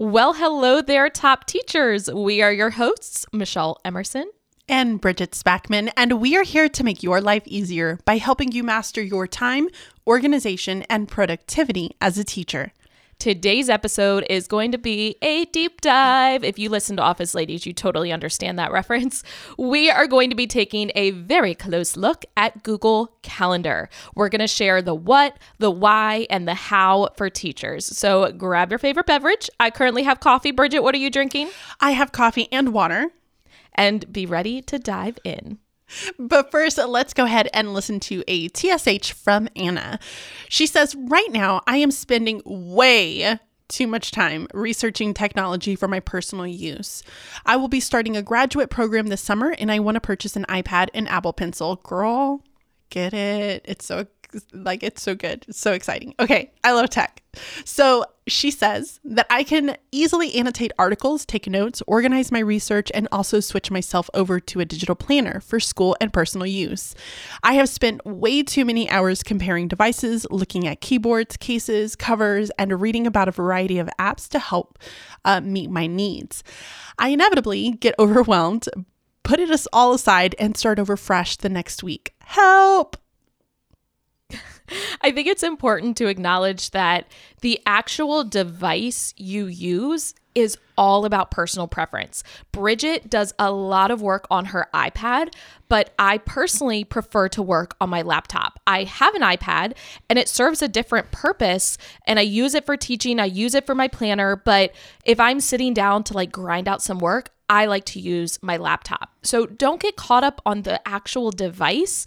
Well, hello there, top teachers. We are your hosts, Michelle Emerson and Bridget Spackman, and we are here to make your life easier by helping you master your time, organization, and productivity as a teacher. Today's episode is going to be a deep dive. If you listen to Office Ladies, you totally understand that reference. We are going to be taking a very close look at Google Calendar. We're going to share the what, the why, and the how for teachers. So grab your favorite beverage. I currently have coffee. Bridget, what are you drinking? I have coffee and water. And be ready to dive in. But first, let's go ahead and listen to a TSH from Anna. She says, Right now, I am spending way too much time researching technology for my personal use. I will be starting a graduate program this summer and I want to purchase an iPad and Apple Pencil. Girl, get it. It's so like it's so good. It's so exciting. Okay, I love tech. So she says that I can easily annotate articles, take notes, organize my research, and also switch myself over to a digital planner for school and personal use. I have spent way too many hours comparing devices, looking at keyboards, cases, covers, and reading about a variety of apps to help uh, meet my needs. I inevitably get overwhelmed, put it all aside, and start over fresh the next week. Help! I think it's important to acknowledge that the actual device you use is all about personal preference. Bridget does a lot of work on her iPad, but I personally prefer to work on my laptop. I have an iPad and it serves a different purpose and I use it for teaching, I use it for my planner, but if I'm sitting down to like grind out some work, I like to use my laptop. So don't get caught up on the actual device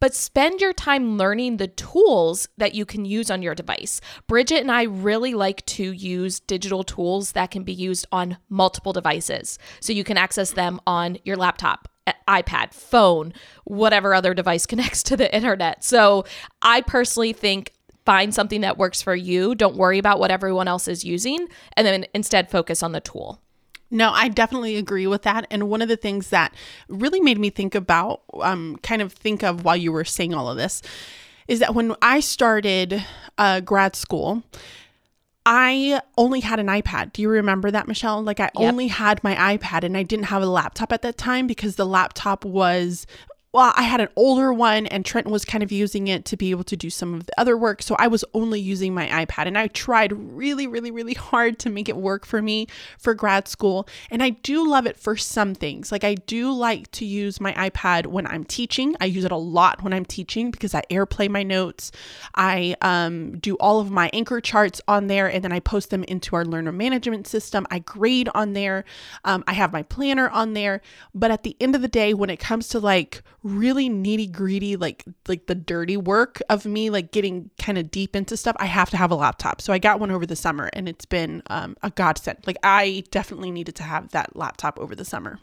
but spend your time learning the tools that you can use on your device. Bridget and I really like to use digital tools that can be used on multiple devices. So you can access them on your laptop, iPad, phone, whatever other device connects to the internet. So I personally think find something that works for you. Don't worry about what everyone else is using, and then instead focus on the tool. No, I definitely agree with that. And one of the things that really made me think about, um, kind of think of while you were saying all of this, is that when I started uh, grad school, I only had an iPad. Do you remember that, Michelle? Like, I yep. only had my iPad and I didn't have a laptop at that time because the laptop was well, I had an older one and Trenton was kind of using it to be able to do some of the other work. So I was only using my iPad and I tried really, really, really hard to make it work for me for grad school. And I do love it for some things. Like I do like to use my iPad when I'm teaching. I use it a lot when I'm teaching because I airplay my notes. I um, do all of my anchor charts on there and then I post them into our learner management system. I grade on there. Um, I have my planner on there. But at the end of the day, when it comes to like really needy greedy like like the dirty work of me like getting kind of deep into stuff i have to have a laptop so i got one over the summer and it's been um, a godsend like i definitely needed to have that laptop over the summer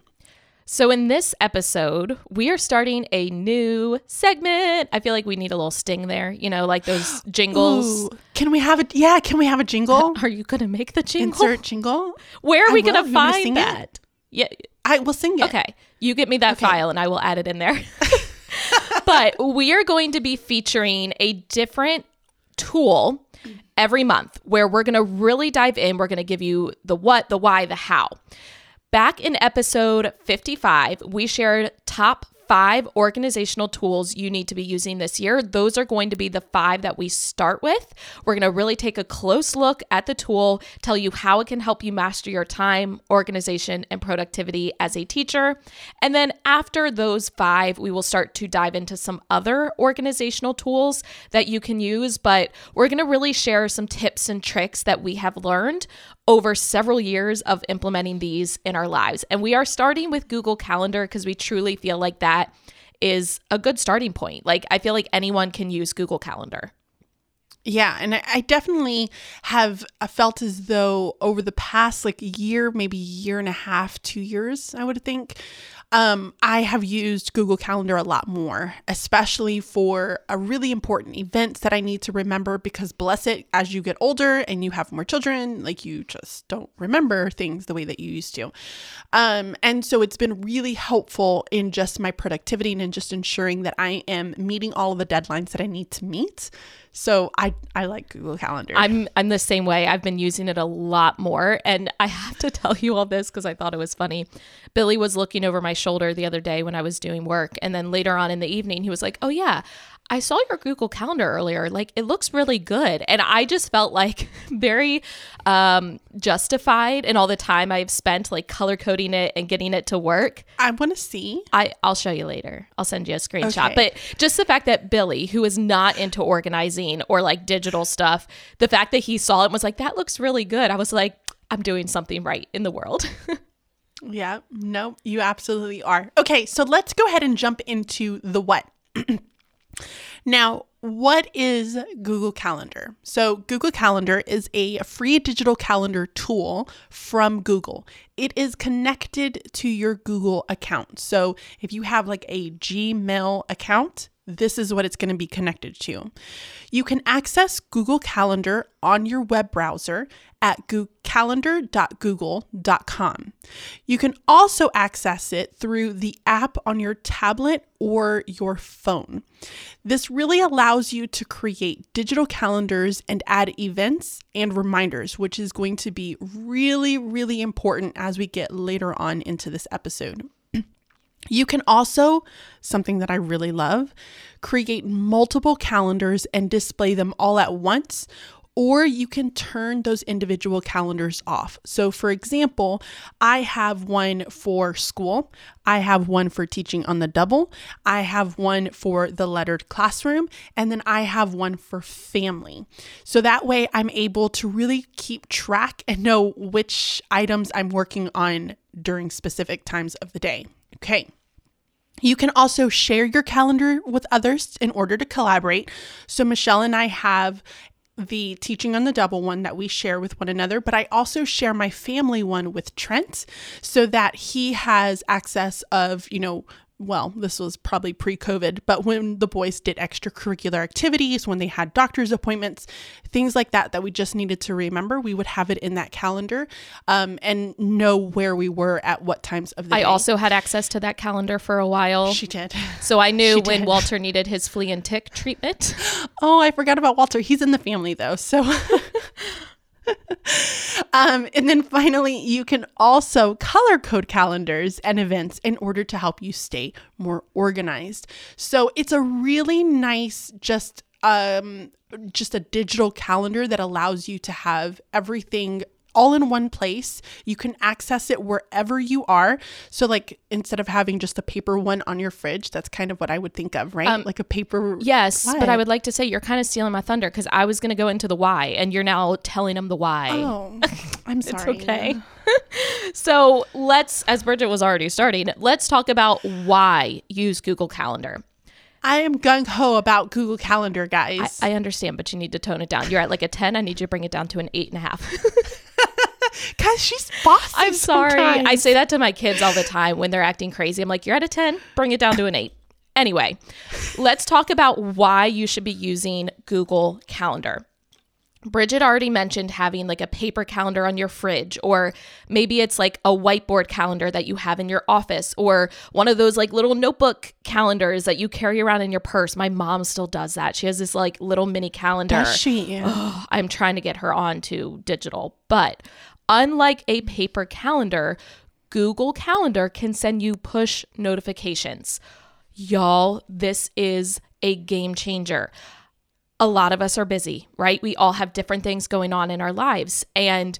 so, in this episode, we are starting a new segment. I feel like we need a little sting there, you know, like those jingles. Ooh, can we have a yeah? Can we have a jingle? Are you gonna make the jingle? Insert jingle. Where are we gonna find that? It? Yeah, I will sing it. Okay. You get me that okay. file and I will add it in there. but we are going to be featuring a different tool every month where we're going to really dive in. We're going to give you the what, the why, the how. Back in episode 55, we shared top five organizational tools you need to be using this year. Those are going to be the five that we start with. We're going to really take a close look at the tool, tell you how it can help you master your time, organization, and productivity as a teacher. And then after those five, we will start to dive into some other organizational tools that you can use. But we're going to really share some tips and tricks that we have learned over several years of implementing these in our lives. And we are starting with Google Calendar because we truly feel like that is a good starting point. Like, I feel like anyone can use Google Calendar. Yeah, and I definitely have uh, felt as though over the past like year, maybe year and a half, two years, I would think, um, I have used Google Calendar a lot more, especially for a really important events that I need to remember because bless it, as you get older and you have more children, like you just don't remember things the way that you used to. Um, and so it's been really helpful in just my productivity and in just ensuring that I am meeting all of the deadlines that I need to meet. So I I like Google Calendar. I'm I'm the same way. I've been using it a lot more and I have to tell you all this cuz I thought it was funny. Billy was looking over my shoulder the other day when I was doing work and then later on in the evening he was like, "Oh yeah, I saw your Google Calendar earlier. Like it looks really good. And I just felt like very um, justified in all the time I've spent like color coding it and getting it to work. I want to see. I, I'll show you later. I'll send you a screenshot. Okay. But just the fact that Billy, who is not into organizing or like digital stuff, the fact that he saw it and was like, that looks really good. I was like, I'm doing something right in the world. Yeah, no, you absolutely are. Okay, so let's go ahead and jump into the what. now, what is Google Calendar? So, Google Calendar is a free digital calendar tool from Google. It is connected to your Google account. So, if you have like a Gmail account, this is what it's going to be connected to. You can access Google Calendar on your web browser at calendar.google.com. You can also access it through the app on your tablet or your phone. This really allows you to create digital calendars and add events and reminders, which is going to be really, really important as we get later on into this episode. You can also, something that I really love, create multiple calendars and display them all at once, or you can turn those individual calendars off. So, for example, I have one for school, I have one for teaching on the double, I have one for the lettered classroom, and then I have one for family. So that way I'm able to really keep track and know which items I'm working on during specific times of the day. Okay. You can also share your calendar with others in order to collaborate. So, Michelle and I have the teaching on the double one that we share with one another, but I also share my family one with Trent so that he has access of, you know, well, this was probably pre COVID, but when the boys did extracurricular activities, when they had doctor's appointments, things like that, that we just needed to remember, we would have it in that calendar um, and know where we were at what times of the I day. I also had access to that calendar for a while. She did. so I knew She when did. Walter needed his flea and tick treatment. Oh, I forgot about Walter. He's in the family though. So um, and then finally, you can also color code calendars and events in order to help you stay more organized. So it's a really nice, just um, just a digital calendar that allows you to have everything all in one place. You can access it wherever you are. So, like, instead of having just a paper one on your fridge, that's kind of what I would think of, right? Um, like a paper. Yes, but I would like to say you're kind of stealing my thunder because I was going to go into the why, and you're now telling them the why. Oh, I'm sorry. it's okay. So let's, as Bridget was already starting, let's talk about why use Google Calendar. I am gung ho about Google Calendar, I, guys. I understand, but you need to tone it down. You're at like a 10. I need you to bring it down to an eight and a half. Guys, she's bossy. I'm sorry. I say that to my kids all the time when they're acting crazy. I'm like, you're at a 10, bring it down to an eight. Anyway, let's talk about why you should be using Google Calendar. Bridget already mentioned having like a paper calendar on your fridge, or maybe it's like a whiteboard calendar that you have in your office, or one of those like little notebook calendars that you carry around in your purse. My mom still does that. She has this like little mini calendar. Does she? I'm trying to get her on to digital. But unlike a paper calendar, Google Calendar can send you push notifications. Y'all, this is a game changer. A lot of us are busy, right? We all have different things going on in our lives. And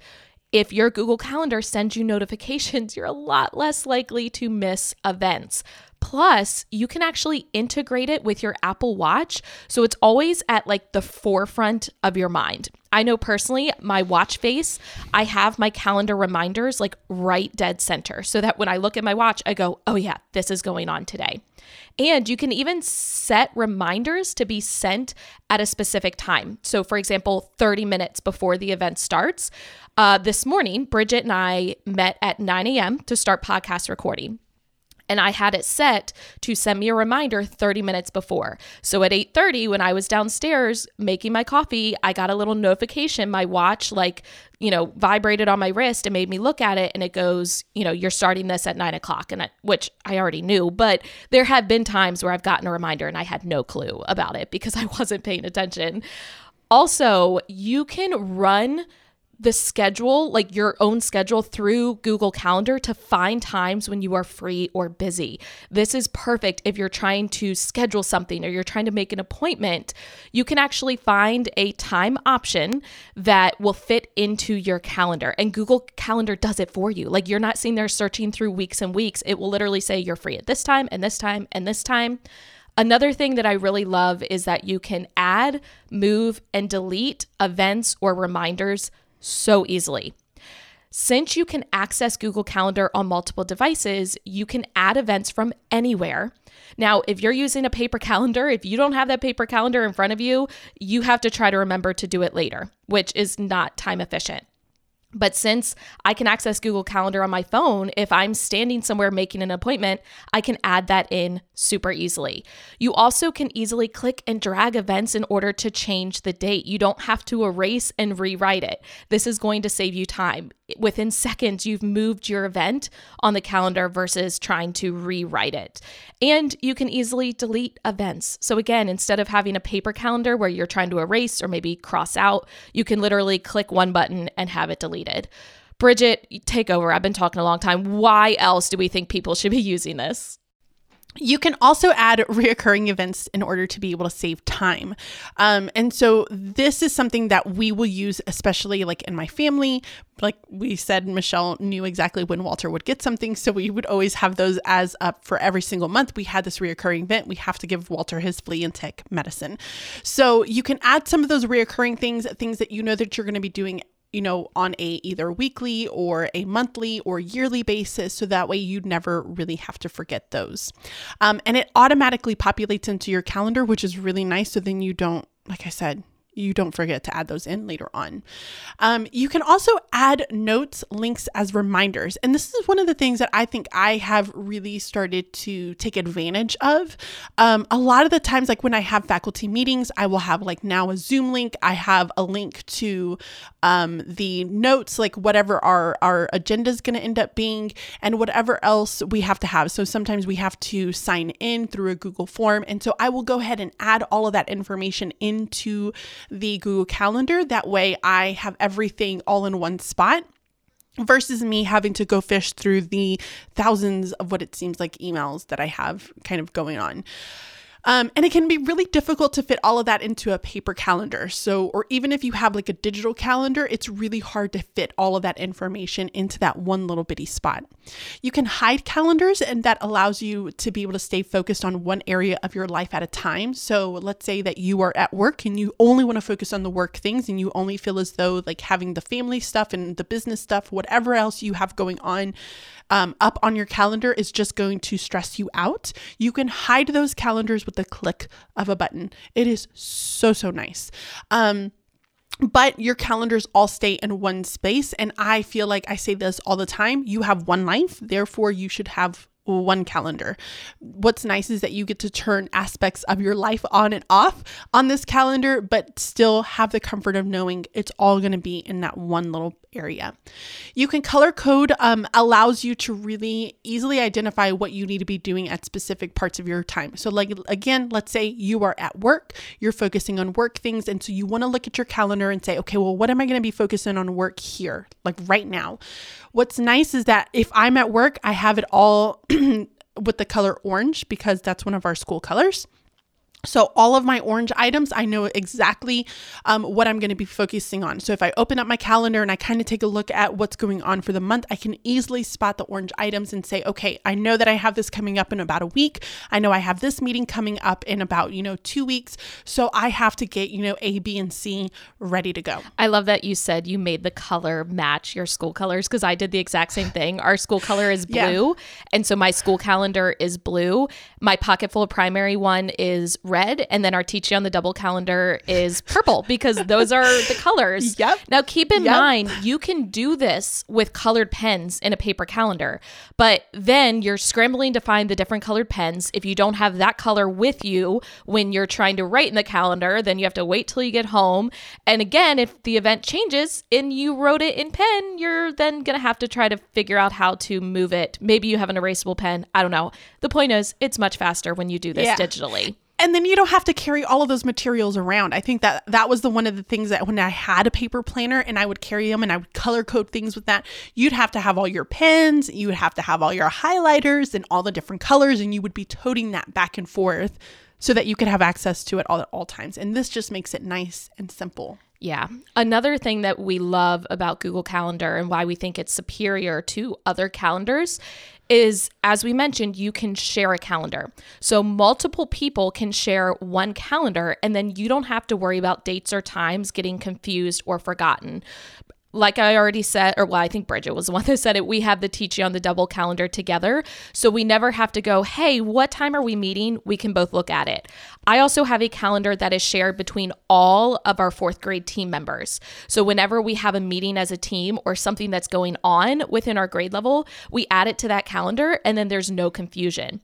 if your Google Calendar sends you notifications, you're a lot less likely to miss events. Plus, you can actually integrate it with your Apple Watch. So it's always at like the forefront of your mind. I know personally, my watch face, I have my calendar reminders like right dead center so that when I look at my watch, I go, oh yeah, this is going on today. And you can even set reminders to be sent at a specific time. So, for example, 30 minutes before the event starts. Uh, this morning, Bridget and I met at 9 a.m. to start podcast recording and I had it set to send me a reminder 30 minutes before. So at 8:30 when I was downstairs making my coffee, I got a little notification. My watch like you know vibrated on my wrist and made me look at it, and it goes, you know, you're starting this at nine o'clock, and I, which I already knew. But there have been times where I've gotten a reminder and I had no clue about it because I wasn't paying attention. Also, you can run the schedule, like your own schedule through Google Calendar to find times when you are free or busy. This is perfect if you're trying to schedule something or you're trying to make an appointment. You can actually find a time option that will fit into your calendar, and Google Calendar does it for you. Like you're not sitting there searching through weeks and weeks. It will literally say you're free at this time and this time and this time. Another thing that I really love is that you can add, move, and delete events or reminders so easily. Since you can access Google Calendar on multiple devices, you can add events from anywhere. Now, if you're using a paper calendar, if you don't have that paper calendar in front of you, you have to try to remember to do it later, which is not time efficient. But since I can access Google Calendar on my phone, if I'm standing somewhere making an appointment, I can add that in super easily. You also can easily click and drag events in order to change the date. You don't have to erase and rewrite it. This is going to save you time. Within seconds, you've moved your event on the calendar versus trying to rewrite it. And you can easily delete events. So, again, instead of having a paper calendar where you're trying to erase or maybe cross out, you can literally click one button and have it deleted. Bridget, take over. I've been talking a long time. Why else do we think people should be using this? You can also add reoccurring events in order to be able to save time. Um, and so this is something that we will use, especially like in my family. Like we said, Michelle knew exactly when Walter would get something. So we would always have those as up for every single month. We had this reoccurring event. We have to give Walter his flea and tick medicine. So you can add some of those reoccurring things, things that you know that you're going to be doing you know, on a either weekly or a monthly or yearly basis. So that way you'd never really have to forget those. Um, and it automatically populates into your calendar, which is really nice. So then you don't, like I said, you don't forget to add those in later on. Um, you can also add notes, links as reminders. And this is one of the things that I think I have really started to take advantage of. Um, a lot of the times, like when I have faculty meetings, I will have like now a Zoom link. I have a link to um, the notes, like whatever our, our agenda is going to end up being, and whatever else we have to have. So sometimes we have to sign in through a Google form. And so I will go ahead and add all of that information into the Google Calendar. That way I have everything all in one spot versus me having to go fish through the thousands of what it seems like emails that I have kind of going on. Um, and it can be really difficult to fit all of that into a paper calendar. So, or even if you have like a digital calendar, it's really hard to fit all of that information into that one little bitty spot. You can hide calendars, and that allows you to be able to stay focused on one area of your life at a time. So, let's say that you are at work and you only want to focus on the work things, and you only feel as though like having the family stuff and the business stuff, whatever else you have going on, um, up on your calendar is just going to stress you out. You can hide those calendars with the click of a button. It is so, so nice. Um, but your calendars all stay in one space. And I feel like I say this all the time you have one life, therefore, you should have one calendar. What's nice is that you get to turn aspects of your life on and off on this calendar, but still have the comfort of knowing it's all going to be in that one little area. You can color code um, allows you to really easily identify what you need to be doing at specific parts of your time. So, like again, let's say you are at work, you're focusing on work things, and so you want to look at your calendar and say, okay, well, what am I going to be focusing on work here, like right now? What's nice is that if I'm at work, I have it all with the color orange because that's one of our school colors. So all of my orange items, I know exactly um, what I'm going to be focusing on. So if I open up my calendar and I kind of take a look at what's going on for the month, I can easily spot the orange items and say, okay, I know that I have this coming up in about a week. I know I have this meeting coming up in about, you know, two weeks. So I have to get, you know, A, B, and C ready to go. I love that you said you made the color match your school colors because I did the exact same thing. Our school color is blue. Yeah. And so my school calendar is blue. My pocket full of primary one is red, and then our Teach on the double calendar is purple because those are the colors. Yep. Now keep in yep. mind you can do this with colored pens in a paper calendar, but then you're scrambling to find the different colored pens. If you don't have that color with you when you're trying to write in the calendar, then you have to wait till you get home. And again, if the event changes and you wrote it in pen, you're then gonna have to try to figure out how to move it. Maybe you have an erasable pen. I don't know. The point is, it's much faster when you do this yeah. digitally. And then you don't have to carry all of those materials around. I think that that was the one of the things that when I had a paper planner and I would carry them and I would color code things with that, you'd have to have all your pens, you would have to have all your highlighters and all the different colors and you would be toting that back and forth so that you could have access to it all at all times. And this just makes it nice and simple. Yeah. Another thing that we love about Google Calendar and why we think it's superior to other calendars is, as we mentioned, you can share a calendar. So multiple people can share one calendar, and then you don't have to worry about dates or times getting confused or forgotten like I already said, or well, I think Bridget was the one that said it, we have the teaching on the double calendar together. So we never have to go, hey, what time are we meeting? We can both look at it. I also have a calendar that is shared between all of our fourth grade team members. So whenever we have a meeting as a team or something that's going on within our grade level, we add it to that calendar and then there's no confusion.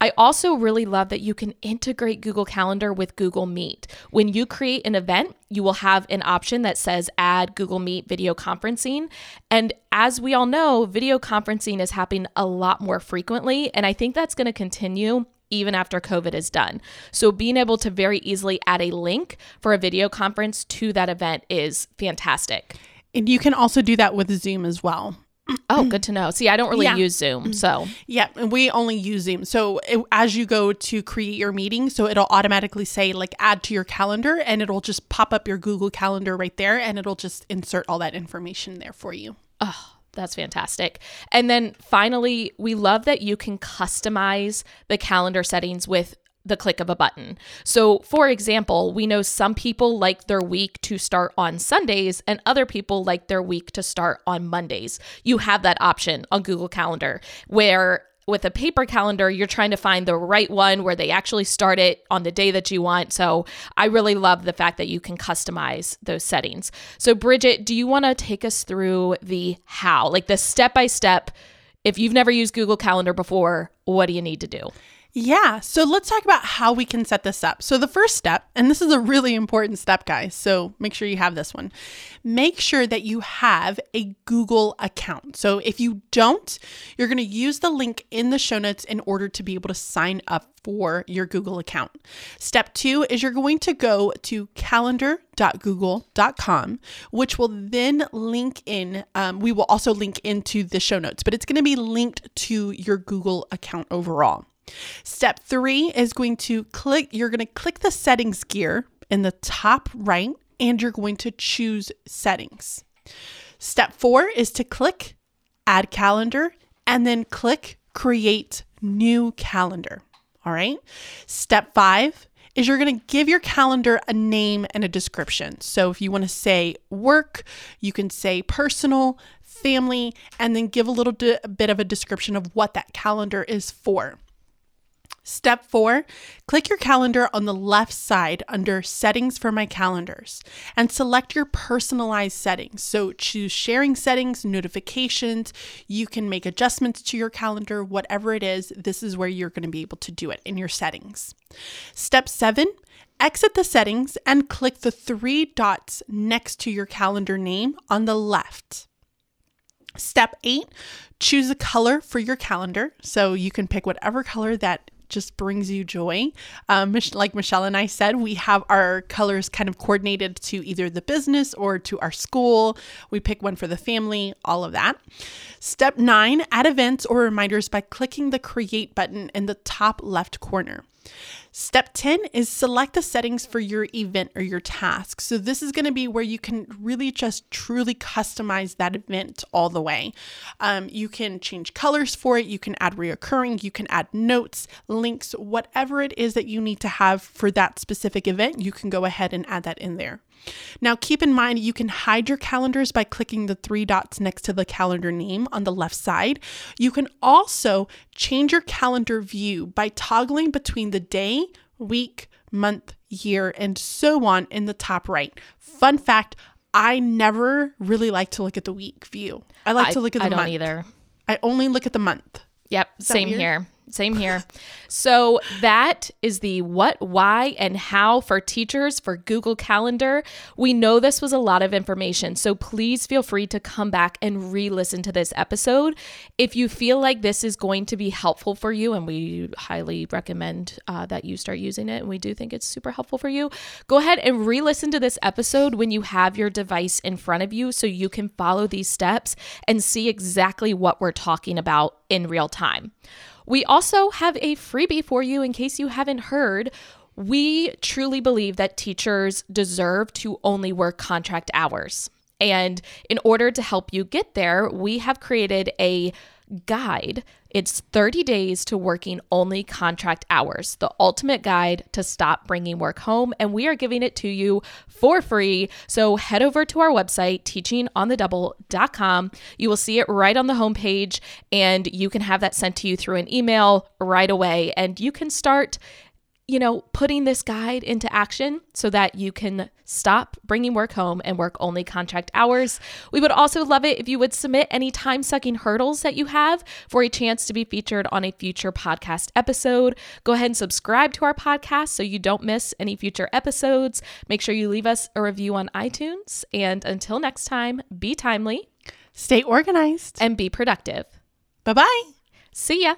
I also really love that you can integrate Google Calendar with Google Meet. When you create an event, you will have an option that says add Google Meet video conferencing. And as we all know, video conferencing is happening a lot more frequently. And I think that's going to continue even after COVID is done. So being able to very easily add a link for a video conference to that event is fantastic. And you can also do that with Zoom as well. Oh, good to know. See, I don't really yeah. use Zoom, mm-hmm. so yeah, we only use Zoom. So it, as you go to create your meeting, so it'll automatically say like add to your calendar, and it'll just pop up your Google Calendar right there, and it'll just insert all that information there for you. Oh, that's fantastic. And then finally, we love that you can customize the calendar settings with the click of a button. So, for example, we know some people like their week to start on Sundays and other people like their week to start on Mondays. You have that option on Google Calendar where with a paper calendar, you're trying to find the right one where they actually start it on the day that you want. So I really love the fact that you can customize those settings. So, Bridget, do you want to take us through the how, like the step by step? If you've never used Google Calendar before, what do you need to do? Yeah. So let's talk about how we can set this up. So, the first step, and this is a really important step, guys. So, make sure you have this one. Make sure that you have a Google account. So, if you don't, you're going to use the link in the show notes in order to be able to sign up for your Google account. Step two is you're going to go to calendar.google.com, which will then link in. Um, we will also link into the show notes, but it's going to be linked to your Google account overall. Step three is going to click, you're going to click the settings gear in the top right and you're going to choose settings. Step four is to click add calendar and then click create new calendar. All right. Step five is you're going to give your calendar a name and a description. So if you want to say work, you can say personal, family, and then give a little bit of a description of what that calendar is for. Step four, click your calendar on the left side under Settings for My Calendars and select your personalized settings. So choose sharing settings, notifications. You can make adjustments to your calendar, whatever it is. This is where you're going to be able to do it in your settings. Step seven, exit the settings and click the three dots next to your calendar name on the left. Step eight, choose a color for your calendar. So you can pick whatever color that just brings you joy. Um, like Michelle and I said, we have our colors kind of coordinated to either the business or to our school. We pick one for the family, all of that. Step nine add events or reminders by clicking the create button in the top left corner. Step 10 is select the settings for your event or your task. So, this is going to be where you can really just truly customize that event all the way. Um, you can change colors for it, you can add reoccurring, you can add notes, links, whatever it is that you need to have for that specific event, you can go ahead and add that in there. Now, keep in mind you can hide your calendars by clicking the three dots next to the calendar name on the left side. You can also change your calendar view by toggling between the day, week, month, year, and so on in the top right. Fun fact I never really like to look at the week view. I like I, to look at the I month. I don't either. I only look at the month. Yep, same here. Same here. So that is the what, why, and how for teachers for Google Calendar. We know this was a lot of information, so please feel free to come back and re listen to this episode. If you feel like this is going to be helpful for you, and we highly recommend uh, that you start using it, and we do think it's super helpful for you, go ahead and re listen to this episode when you have your device in front of you so you can follow these steps and see exactly what we're talking about in real time. We also have a freebie for you in case you haven't heard. We truly believe that teachers deserve to only work contract hours. And in order to help you get there, we have created a guide. It's 30 days to working only contract hours, the ultimate guide to stop bringing work home. And we are giving it to you for free. So head over to our website, teachingonthedouble.com. You will see it right on the homepage, and you can have that sent to you through an email right away. And you can start you know, putting this guide into action so that you can stop bringing work home and work only contract hours. We would also love it if you would submit any time sucking hurdles that you have for a chance to be featured on a future podcast episode. Go ahead and subscribe to our podcast so you don't miss any future episodes. Make sure you leave us a review on iTunes. And until next time, be timely, stay organized, and be productive. Bye bye. See ya.